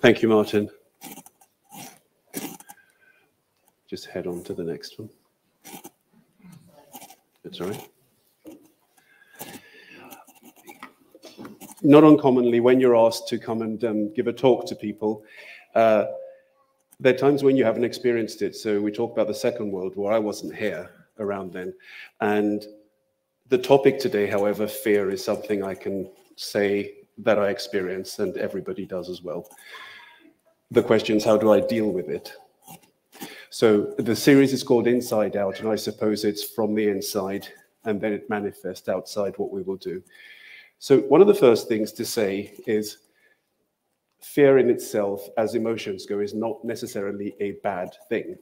Thank you, Martin. Just head on to the next one. That's all right. Not uncommonly, when you're asked to come and um, give a talk to people, uh, there are times when you haven't experienced it. So we talk about the Second World War. I wasn't here around then. And the topic today, however, fear is something I can say that I experience and everybody does as well. The question is, how do I deal with it? So the series is called Inside Out, and I suppose it's from the inside and then it manifests outside what we will do. So, one of the first things to say is fear in itself, as emotions go, is not necessarily a bad thing.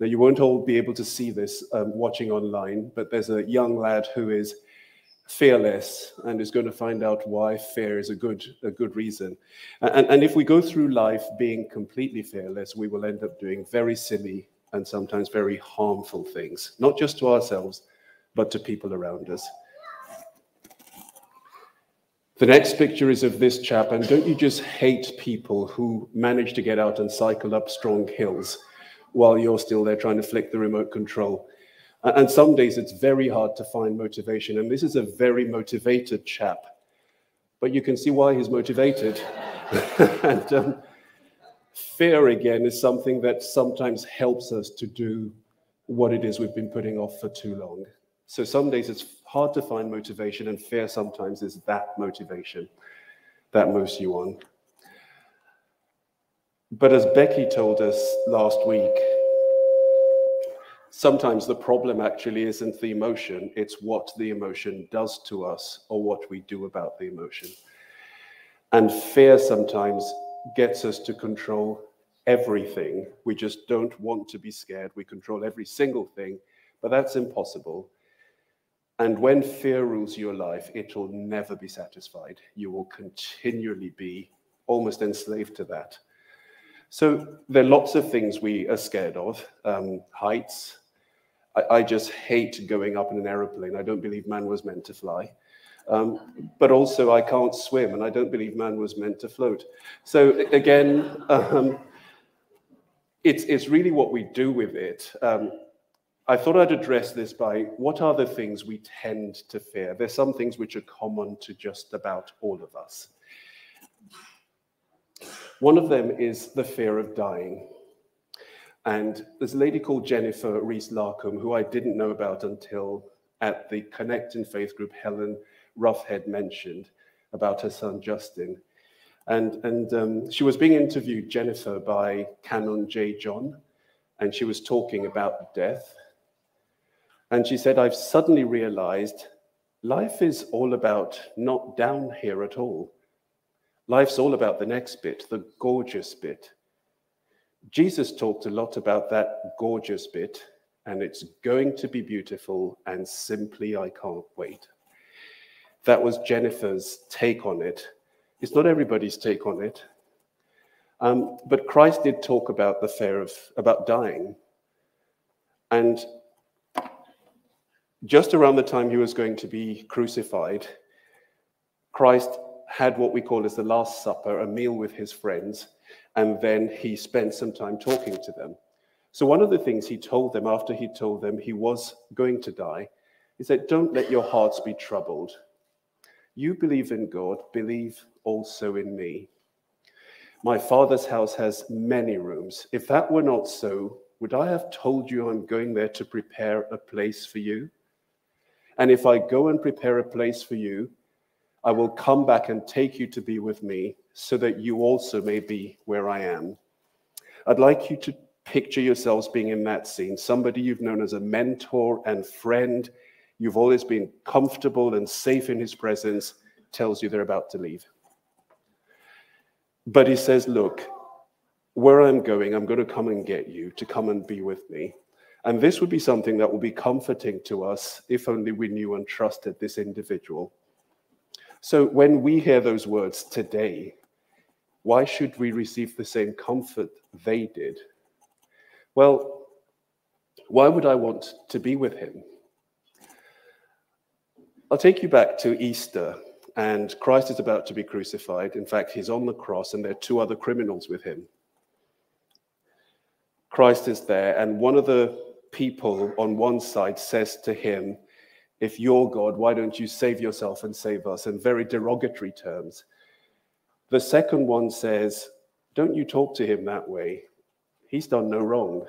Now, you won't all be able to see this um, watching online, but there's a young lad who is fearless and is going to find out why fear is a good, a good reason. And, and if we go through life being completely fearless, we will end up doing very silly and sometimes very harmful things, not just to ourselves, but to people around us. The next picture is of this chap, and don't you just hate people who manage to get out and cycle up strong hills while you're still there trying to flick the remote control? And some days it's very hard to find motivation, and this is a very motivated chap. But you can see why he's motivated. and um, fear, again, is something that sometimes helps us to do what it is we've been putting off for too long. So some days it's hard to find motivation, and fear sometimes is that motivation that moves you on. But as Becky told us last week, sometimes the problem actually isn't the emotion, it's what the emotion does to us or what we do about the emotion. And fear sometimes gets us to control everything. We just don't want to be scared. We control every single thing, but that's impossible and when fear rules your life, it will never be satisfied. You will continually be almost enslaved to that. So there are lots of things we are scared of. Um, heights. I, I, just hate going up in an aeroplane. I don't believe man was meant to fly. Um, but also, I can't swim, and I don't believe man was meant to float. So again, um, it's, it's really what we do with it. Um, I thought I'd address this by what are the things we tend to fear? There's some things which are common to just about all of us. One of them is the fear of dying. And there's a lady called Jennifer Rees Larcombe, who I didn't know about until at the Connect in Faith group, Helen Roughhead mentioned about her son Justin. And, and um, she was being interviewed, Jennifer, by Canon J. John, and she was talking about death. And she said, I've suddenly realized life is all about not down here at all. Life's all about the next bit, the gorgeous bit. Jesus talked a lot about that gorgeous bit, and it's going to be beautiful, and simply I can't wait. That was Jennifer's take on it. It's not everybody's take on it. Um, but Christ did talk about the fear of about dying. And just around the time he was going to be crucified, Christ had what we call as the Last Supper, a meal with his friends, and then he spent some time talking to them. So, one of the things he told them after he told them he was going to die is that don't let your hearts be troubled. You believe in God, believe also in me. My father's house has many rooms. If that were not so, would I have told you I'm going there to prepare a place for you? And if I go and prepare a place for you, I will come back and take you to be with me, so that you also may be where I am. I'd like you to picture yourselves being in that scene somebody you've known as a mentor and friend. You've always been comfortable and safe in his presence, tells you they're about to leave. But he says, Look, where I'm going, I'm going to come and get you to come and be with me. And this would be something that would be comforting to us if only we knew and trusted this individual. So when we hear those words today, why should we receive the same comfort they did? Well, why would I want to be with him? I'll take you back to Easter. and Christ is about to be crucified. In fact, he's on the cross, and there are two other criminals with him. Christ is there, and one of the people on one side says to him, If you're God, why don't you save yourself and save us? in very derogatory terms. The second one says, Don't you talk to him that way. He's done no wrong.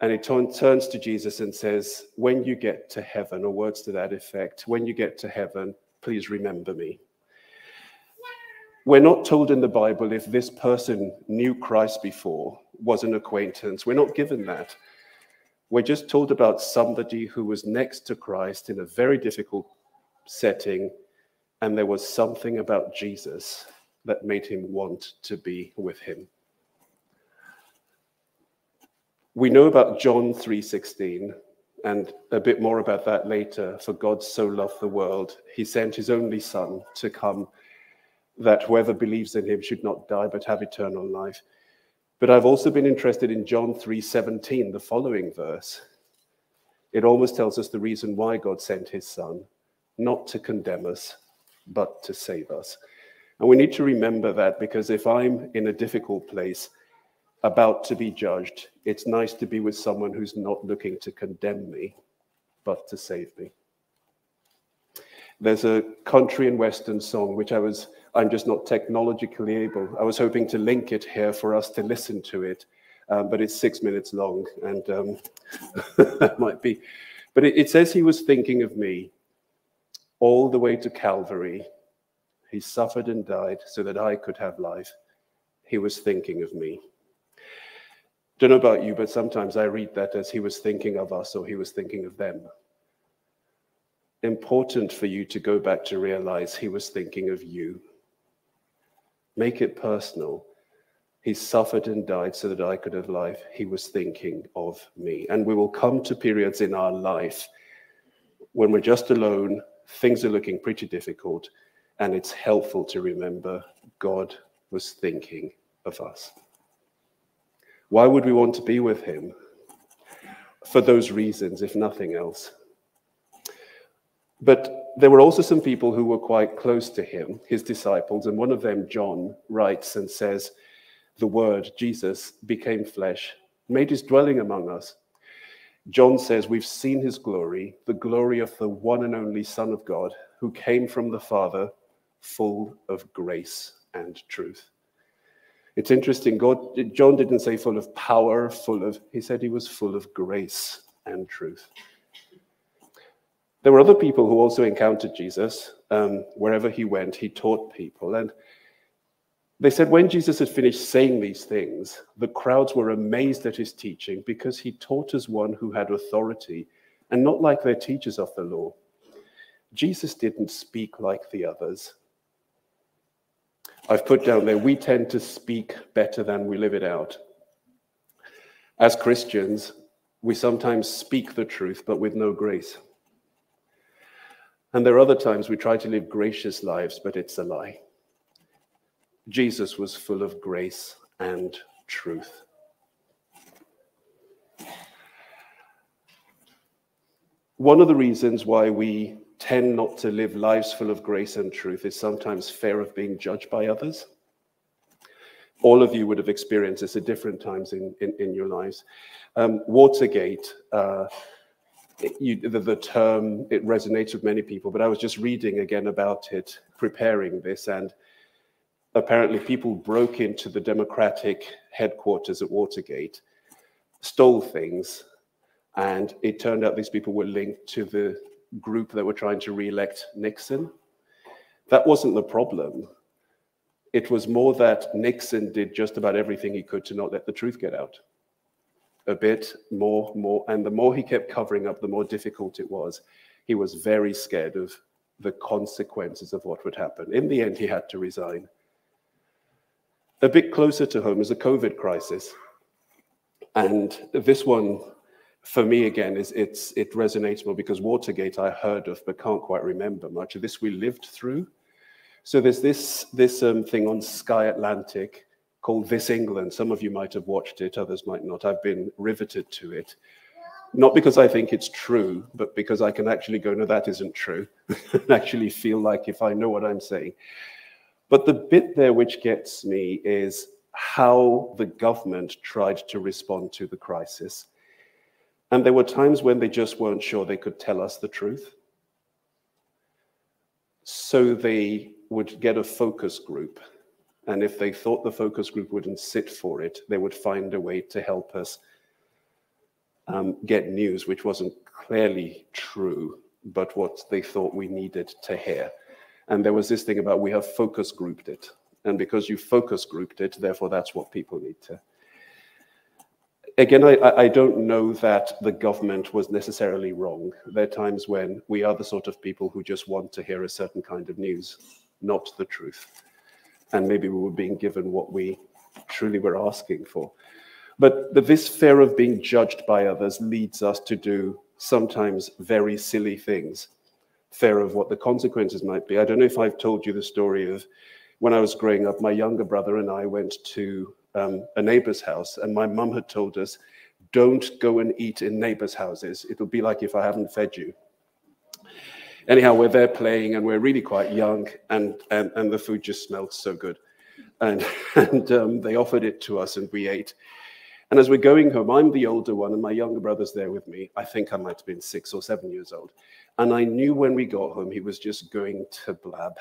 And he turns to Jesus and says, When you get to heaven, or words to that effect, when you get to heaven, please remember me. We're not told in the Bible if this person knew Christ before, was an acquaintance. We're not given that. We're just told about somebody who was next to Christ in a very difficult setting, and there was something about Jesus that made him want to be with him. We know about John 3:16 and a bit more about that later. For God so loved the world, he sent his only son to come that whoever believes in him should not die but have eternal life. But I've also been interested in John 3:17, the following verse. It almost tells us the reason why God sent his son, not to condemn us, but to save us. And we need to remember that because if I'm in a difficult place, about to be judged, it's nice to be with someone who's not looking to condemn me, but to save me. There's a country and western song which I was I'm just not technologically able. I was hoping to link it here for us to listen to it, um, but it's six minutes long, and um, that might be. But it, it says he was thinking of me all the way to Calvary. He suffered and died so that I could have life. He was thinking of me. Don't know about you, but sometimes I read that as he was thinking of us or he was thinking of them. Important for you to go back to realize he was thinking of you Make it personal. He suffered and died so that I could have life. He was thinking of me. And we will come to periods in our life when we're just alone, things are looking pretty difficult, and it's helpful to remember God was thinking of us. Why would we want to be with him? For those reasons, if nothing else. But there were also some people who were quite close to him, his disciples, and one of them, John, writes and says, The Word, Jesus, became flesh, made his dwelling among us. John says, We've seen his glory, the glory of the one and only Son of God, who came from the Father, full of grace and truth. It's interesting, God, John didn't say full of power, full of, he said he was full of grace and truth. There were other people who also encountered Jesus. Um, wherever he went, he taught people. And they said when Jesus had finished saying these things, the crowds were amazed at his teaching because he taught as one who had authority and not like their teachers of the law. Jesus didn't speak like the others. I've put down there, we tend to speak better than we live it out. As Christians, we sometimes speak the truth, but with no grace. And there are other times we try to live gracious lives, but it's a lie. Jesus was full of grace and truth. One of the reasons why we tend not to live lives full of grace and truth is sometimes fear of being judged by others. All of you would have experienced this at different times in, in, in your lives. Um, Watergate. Uh, you, the, the, term it resonates with many people but i was just reading again about it preparing this and apparently people broke into the democratic headquarters at watergate stole things and it turned out these people were linked to the group that were trying to re-elect nixon. That wasn't the problem. It was more that nixon did just about everything he could to not let the truth get out a bit more, more. And the more he kept covering up, the more difficult it was. He was very scared of the consequences of what would happen. In the end, he had to resign. A bit closer to home is the COVID crisis. And this one, for me again, is it's it resonates more because Watergate I heard of but can't quite remember much. This we lived through. So there's this this um, thing on Sky Atlantic called This England. Some of you might have watched it, others might not. I've been riveted to it. Not because I think it's true, but because I can actually go, no, that isn't true, and actually feel like if I know what I'm saying. But the bit there which gets me is how the government tried to respond to the crisis. And there were times when they just weren't sure they could tell us the truth. So they would get a focus group. And if they thought the focus group wouldn't sit for it, they would find a way to help us um, get news which wasn't clearly true, but what they thought we needed to hear. And there was this thing about we have focus grouped it. And because you focus grouped it, therefore that's what people need to. Again, I, I don't know that the government was necessarily wrong. There are times when we are the sort of people who just want to hear a certain kind of news, not the truth. And maybe we were being given what we truly were asking for. But, but this fear of being judged by others leads us to do sometimes very silly things. Fear of what the consequences might be. I don't know if I've told you the story of when I was growing up, my younger brother and I went to um, a neighbor's house, and my mum had told us, don't go and eat in neighbors' houses. It'll be like if I haven't fed you. Anyhow, we're there playing, and we're really quite young, and, and, and the food just smelled so good. And, and um, they offered it to us, and we ate. And as we're going home, I'm the older one, and my younger brother's there with me. I think I might have been six or seven years old. And I knew when we got home, he was just going to blab.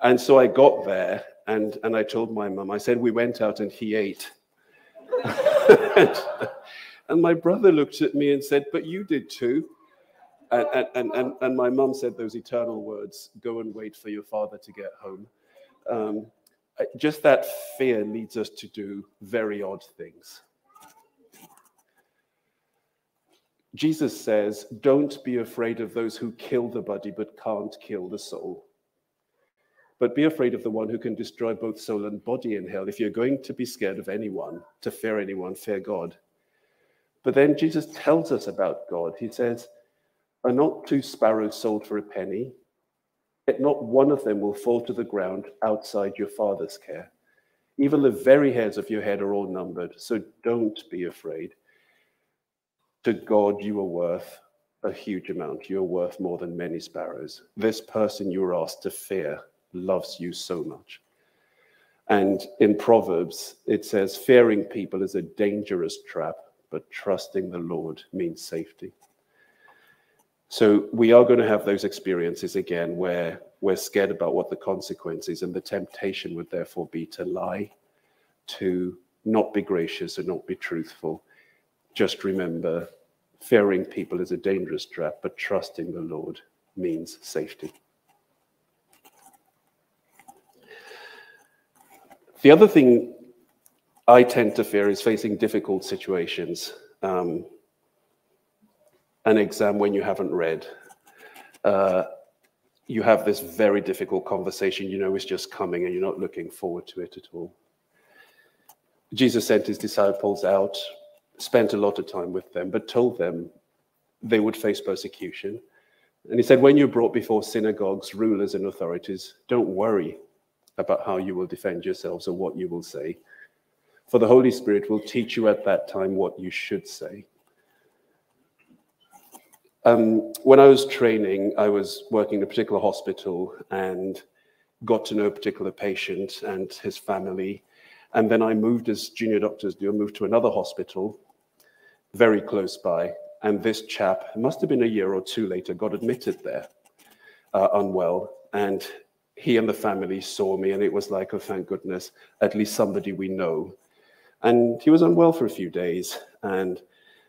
And so I got there, and, and I told my mum, I said, We went out and he ate. and, and, my brother looked at me and said, But you did too. And, and, and, and my mum said those eternal words go and wait for your father to get home. Um, just that fear leads us to do very odd things. Jesus says, Don't be afraid of those who kill the body but can't kill the soul. But be afraid of the one who can destroy both soul and body in hell. If you're going to be scared of anyone, to fear anyone, fear God. But then Jesus tells us about God. He says, Are not two sparrows sold for a penny? Yet not one of them will fall to the ground outside your Father's care. Even the very hairs of your head are all numbered, so don't be afraid. To God, you are worth a huge amount. You're worth more than many sparrows. This person you are asked to fear loves you so much. And in Proverbs, it says, fearing people is a dangerous trap, but trusting the Lord means safety. So we are going to have those experiences again where we're scared about what the consequences and the temptation would therefore be to lie, to not be gracious and not be truthful. Just remember, fearing people is a dangerous trap, but trusting the Lord means safety. The other thing I tend to fear is facing difficult situations. Um, an exam when you haven't read. Uh, you have this very difficult conversation you know is just coming and you're not looking forward to it at all. Jesus sent his disciples out, spent a lot of time with them, but told them they would face persecution. And he said, When you're brought before synagogues, rulers, and authorities, don't worry about how you will defend yourselves or what you will say. For the Holy Spirit will teach you at that time what you should say. Um, when I was training, I was working in a particular hospital and got to know a particular patient and his family. And then I moved, as junior doctors do, I moved to another hospital very close by. And this chap, must have been a year or two later, got admitted there uh, unwell. And he and the family saw me, and it was like, oh, thank goodness, at least somebody we know. And he was unwell for a few days. And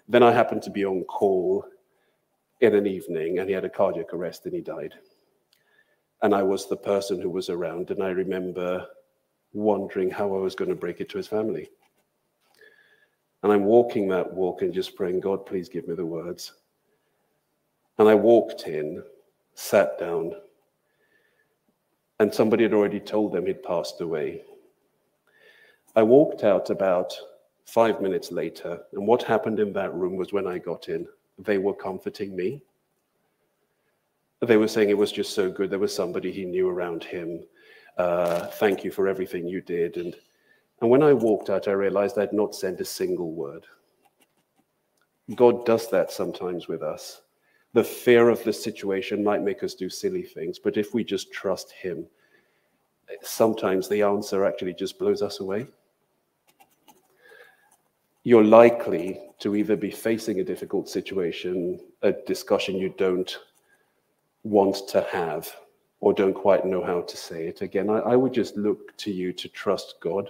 then I happened to be on call in an evening, and he had a cardiac arrest and he died. And I was the person who was around, and I remember wondering how I was going to break it to his family. And I'm walking that walk and just praying, God, please give me the words. And I walked in, sat down, and somebody had already told them he'd passed away. I walked out about five minutes later, and what happened in that room was when I got in, they were comforting me. They were saying it was just so good. There was somebody he knew around him. Uh, thank you for everything you did. And, and when I walked out, I realized I'd not sent a single word. God does that sometimes with us. The fear of the situation might make us do silly things, but if we just trust Him, sometimes the answer actually just blows us away. You're likely to either be facing a difficult situation, a discussion you don't want to have, or don't quite know how to say it. Again, I, I would just look to you to trust God.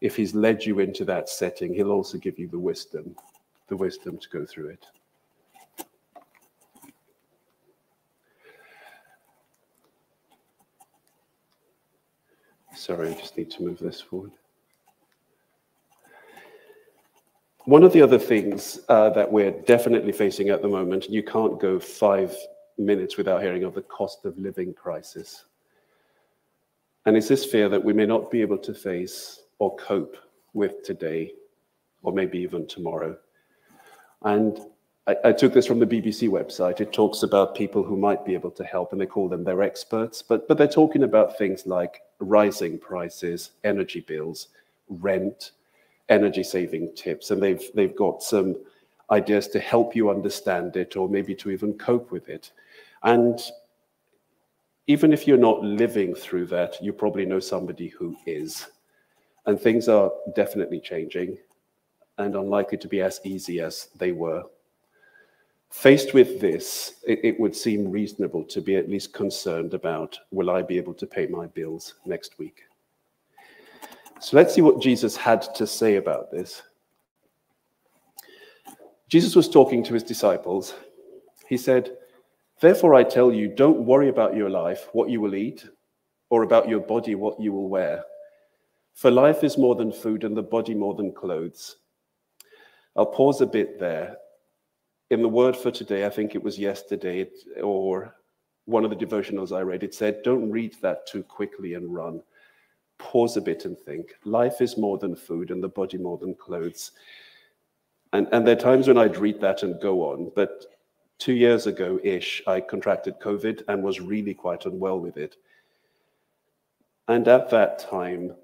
If He's led you into that setting, He'll also give you the wisdom, the wisdom to go through it. Sorry, I just need to move this forward. One of the other things uh, that we're definitely facing at the moment, you can't go five minutes without hearing of the cost of living crisis. And it's this fear that we may not be able to face or cope with today, or maybe even tomorrow. And I, I, took this from the BBC website. It talks about people who might be able to help, and they call them their experts. But, but they're talking about things like rising prices, energy bills, rent, energy saving tips. And they've, they've got some ideas to help you understand it or maybe to even cope with it. And even if you're not living through that, you probably know somebody who is. And things are definitely changing and unlikely to be as easy as they were. Faced with this, it, it, would seem reasonable to be at least concerned about will I be able to pay my bills next week? So let's see what Jesus had to say about this. Jesus was talking to his disciples. He said, Therefore, I tell you, don't worry about your life, what you will eat, or about your body, what you will wear. For life is more than food, and the body more than clothes. I'll pause a bit there in the word for today, I think it was yesterday or one of the devotionals I read, it said, Don't read that too quickly and run. Pause a bit and think. Life is more than food and the body more than clothes. And, and there are times when I'd read that and go on, but two years ago ish, I contracted COVID and was really quite unwell with it. And at that time,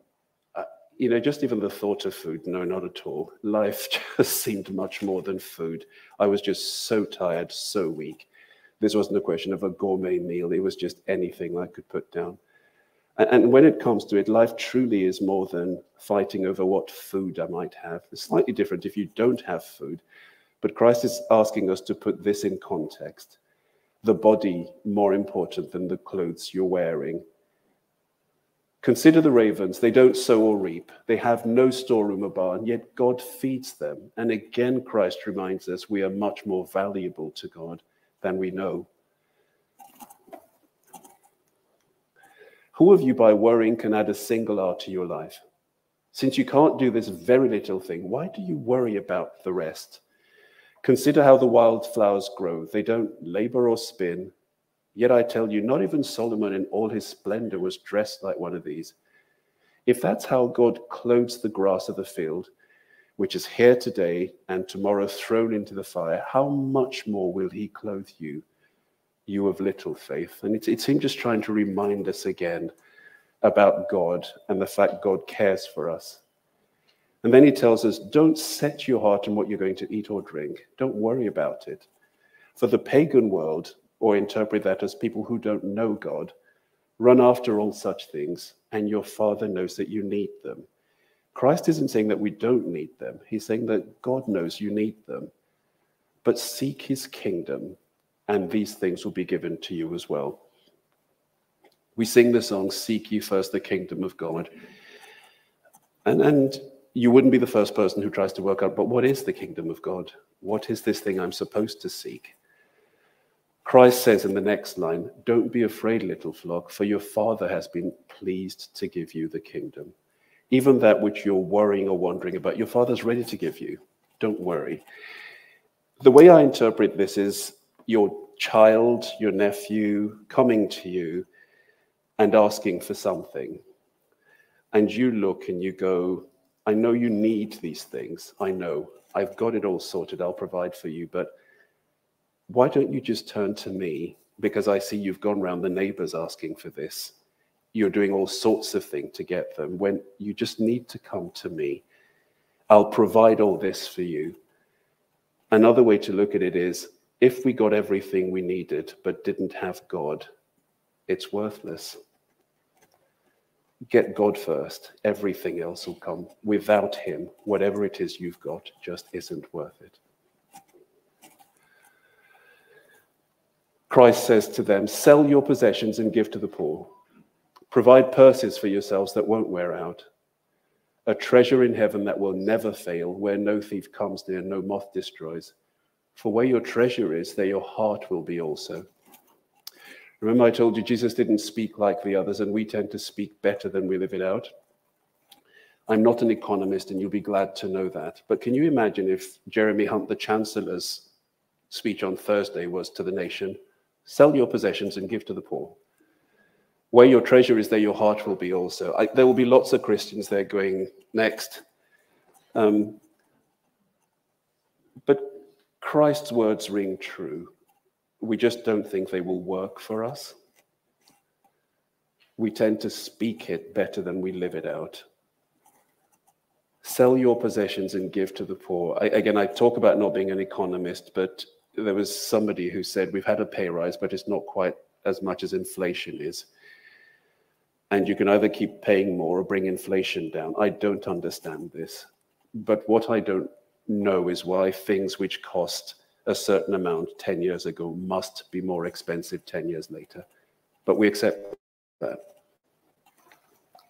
uh, you know, just even the thought of food, no, not at all. Life just seemed much more than food. I was just so tired, so weak. This wasn't a question of a gourmet meal, it was just anything I could put down. And, when it comes to it, life truly is more than fighting over what food I might have. It's slightly different if you don't have food, but Christ is asking us to put this in context the body more important than the clothes you're wearing Consider the ravens. They don't sow or reap. They have no storeroom or barn, yet God feeds them. And again, Christ reminds us we are much more valuable to God than we know. Who of you, by worrying, can add a single hour to your life? Since you can't do this very little thing, why do you worry about the rest? Consider how the wild flowers grow. They don't labor or spin. Yet I tell you, not even Solomon in all his splendor was dressed like one of these. If that's how God clothes the grass of the field, which is here today and tomorrow thrown into the fire, how much more will he clothe you, you of little faith? And it's, it's him just trying to remind us again about God and the fact God cares for us. And then he tells us, don't set your heart on what you're going to eat or drink. Don't worry about it. For the pagan world, or interpret that as people who don't know God, run after all such things, and your Father knows that you need them. Christ isn't saying that we don't need them, He's saying that God knows you need them. But seek His kingdom, and these things will be given to you as well. We sing the song, Seek ye first the kingdom of God. And, and you wouldn't be the first person who tries to work out, but what is the kingdom of God? What is this thing I'm supposed to seek? Christ says in the next line, Don't be afraid, little flock, for your Father has been pleased to give you the kingdom. Even that which you're worrying or wondering about, your Father's ready to give you. Don't worry. The way I interpret this is your child, your nephew coming to you and asking for something. And you look and you go, I know you need these things. I know. I've got it all sorted. I'll provide for you. But why don't you just turn to me? Because I see you've gone round the neighbors asking for this. You're doing all sorts of things to get them when you just need to come to me. I'll provide all this for you. Another way to look at it is if we got everything we needed but didn't have God, it's worthless. Get God first, everything else will come. Without Him, whatever it is you've got just isn't worth it. Christ says to them, Sell your possessions and give to the poor. Provide purses for yourselves that won't wear out, a treasure in heaven that will never fail, where no thief comes near, no moth destroys. For where your treasure is, there your heart will be also. Remember, I told you Jesus didn't speak like the others, and we tend to speak better than we live it out. I'm not an economist, and you'll be glad to know that. But can you imagine if Jeremy Hunt, the Chancellor's speech on Thursday, was to the nation sell your possessions and give to the poor? Where your treasure is, there your heart will be also. I, there will be lots of Christians there going, next. Um, Christ's words ring true. We just don't think they will work for us. We tend to speak it better than we live it out. Sell your possessions and give to the poor. I, again, I talk about not being an economist, but there was somebody who said, We've had a pay rise, but it's not quite as much as inflation is and you can either keep paying more or bring inflation down. I don't understand this. But what I don't know is why things which cost a certain amount 10 years ago must be more expensive 10 years later. But we accept that.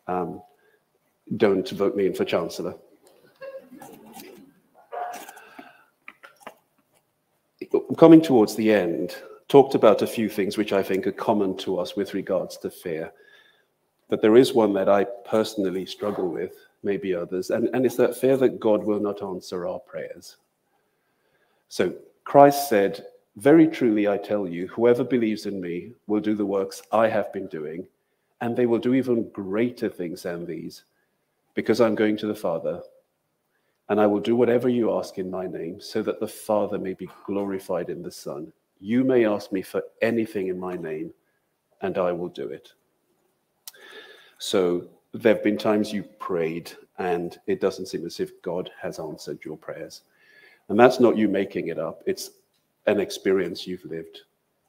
Um, don't vote me in for Chancellor. Coming towards the end, talked about a few things which I think are common to us with regards to fear. But there is one that I personally struggle with, maybe others, and, and it's that fear that God will not answer our prayers. So Christ said, Very truly I tell you, whoever believes in me will do the works I have been doing, and they will do even greater things than these, because I'm going to the Father. And I will do whatever you ask in my name, so that the Father may be glorified in the Son. You may ask me for anything in my name, and I will do it. So there have been times you've prayed and it doesn't seem as if God has answered your prayers. And that's not you making it up, it's an experience you've lived.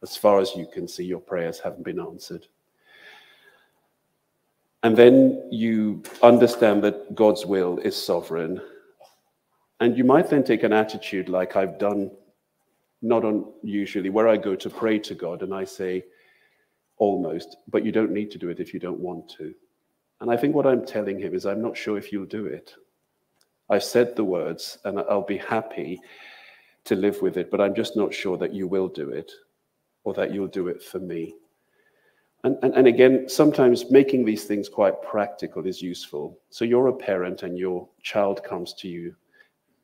As far as you can see, your prayers haven't been answered. And then you understand that God's will is sovereign. And you might then take an attitude like I've done, not unusually, where I go to pray to God and I say, almost, but you don't need to do it if you don't want to. And I think what I'm telling him is, I'm not sure if you'll do it. I've said the words and I'll be happy to live with it, but I'm just not sure that you will do it or that you'll do it for me. And, and, and again, sometimes making these things quite practical is useful. So you're a parent and your child comes to you,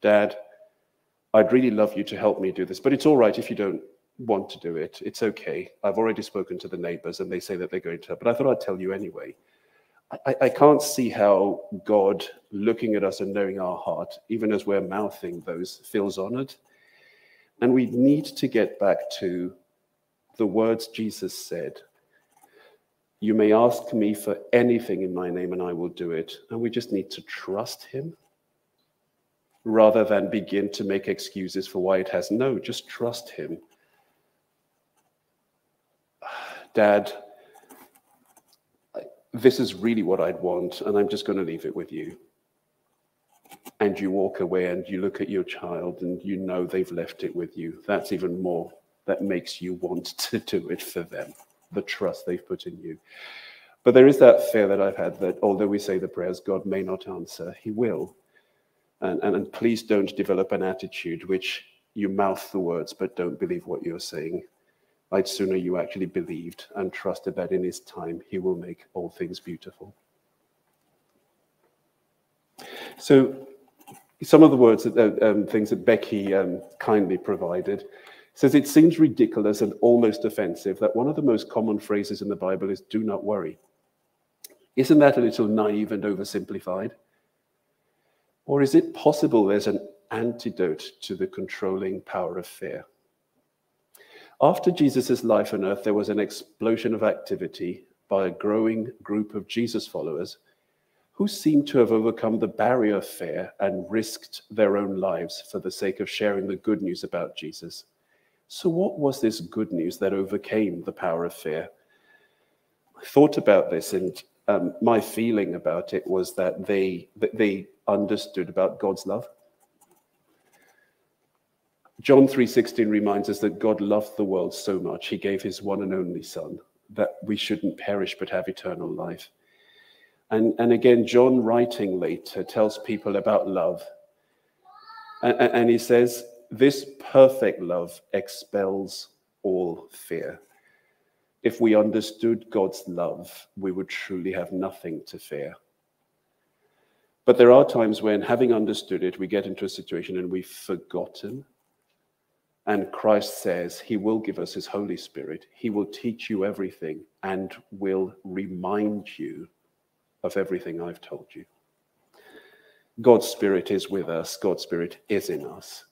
Dad, I'd really love you to help me do this, but it's all right if you don't want to do it. It's okay. I've already spoken to the neighbors and they say that they're going to, but I thought I'd tell you anyway. I, I can't see how God, looking at us and knowing our heart, even as we're mouthing those, feels honored. And we need to get back to the words Jesus said You may ask me for anything in my name, and I will do it. And we just need to trust him rather than begin to make excuses for why it has. No, just trust him. Dad, this is really what I'd want, and I'm just going to leave it with you. And you walk away and you look at your child and you know they've left it with you. That's even more, that makes you want to do it for them, the trust they've put in you. But there is that fear that I've had that although we say the prayers, God may not answer, He will. And, and, and please don't develop an attitude which you mouth the words but don't believe what you're saying. I'd sooner you actually believed and trusted that in his time he will make all things beautiful. So, some of the words that uh, um, things that Becky um, kindly provided says it seems ridiculous and almost offensive that one of the most common phrases in the Bible is "Do not worry." Isn't that a little naive and oversimplified? Or is it possible there's an antidote to the controlling power of fear? After Jesus' life on earth, there was an explosion of activity by a growing group of Jesus followers who seemed to have overcome the barrier of fear and risked their own lives for the sake of sharing the good news about Jesus. So, what was this good news that overcame the power of fear? I thought about this, and um, my feeling about it was that they that they understood about God's love. John 3:16 reminds us that God loved the world so much he gave his one and only son that we shouldn't perish but have eternal life. And, and again, John writing later tells people about love. And, and he says, This perfect love expels all fear. If we understood God's love, we would truly have nothing to fear. But there are times when, having understood it, we get into a situation and we've forgotten. And Christ says he will give us his Holy Spirit. He will teach you everything and will remind you of everything I've told you. God's Spirit is with us, God's Spirit is in us.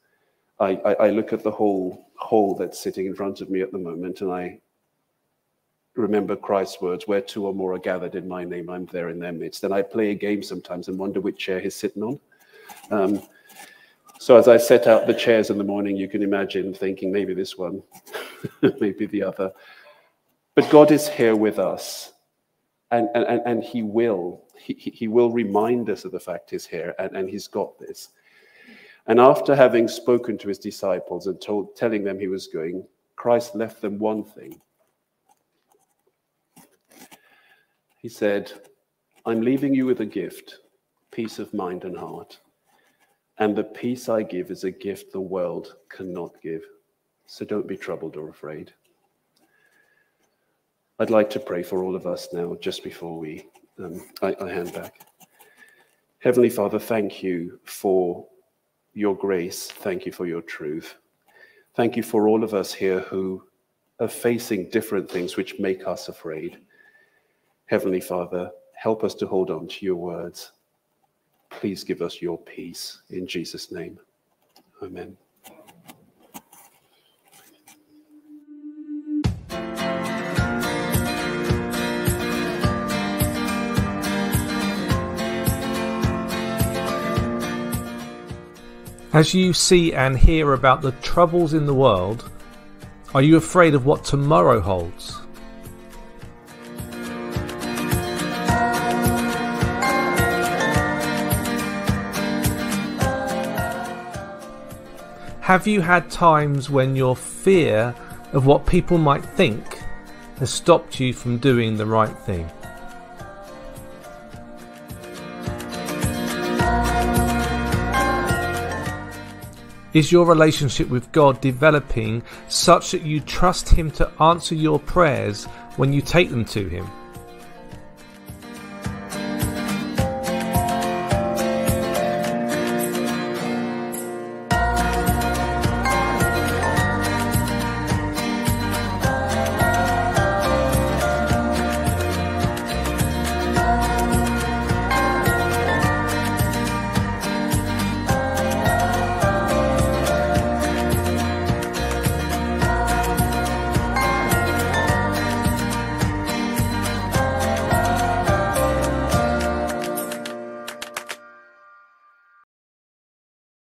I, I, I look at the whole hole that's sitting in front of me at the moment and I remember Christ's words, where two or more are gathered in my name, I'm there in their midst. And I play a game sometimes and wonder which chair he's sitting on. Um, so as I set out the chairs in the morning, you can imagine thinking maybe this one, maybe the other. But God is here with us, and, and, and He will. He, he will remind us of the fact He's here, and, and He's got this. And after having spoken to His disciples and told, telling them He was going, Christ left them one thing. He said, I'm leaving you with a gift, peace of mind and heart. And the peace I give is a gift the world cannot give. So don't be troubled or afraid. I'd like to pray for all of us now, just before we um, I, I hand back. Heavenly Father, thank you for your grace. Thank you for your truth. Thank you for all of us here who are facing different things which make us afraid. Heavenly Father, help us to hold on to your words. Please give us your peace in Jesus' name. Amen. As you see and hear about the troubles in the world, are you afraid of what tomorrow holds? Have you had times when your fear of what people might think has stopped you from doing the right thing? Is your relationship with God developing such that you trust Him to answer your prayers when you take them to Him?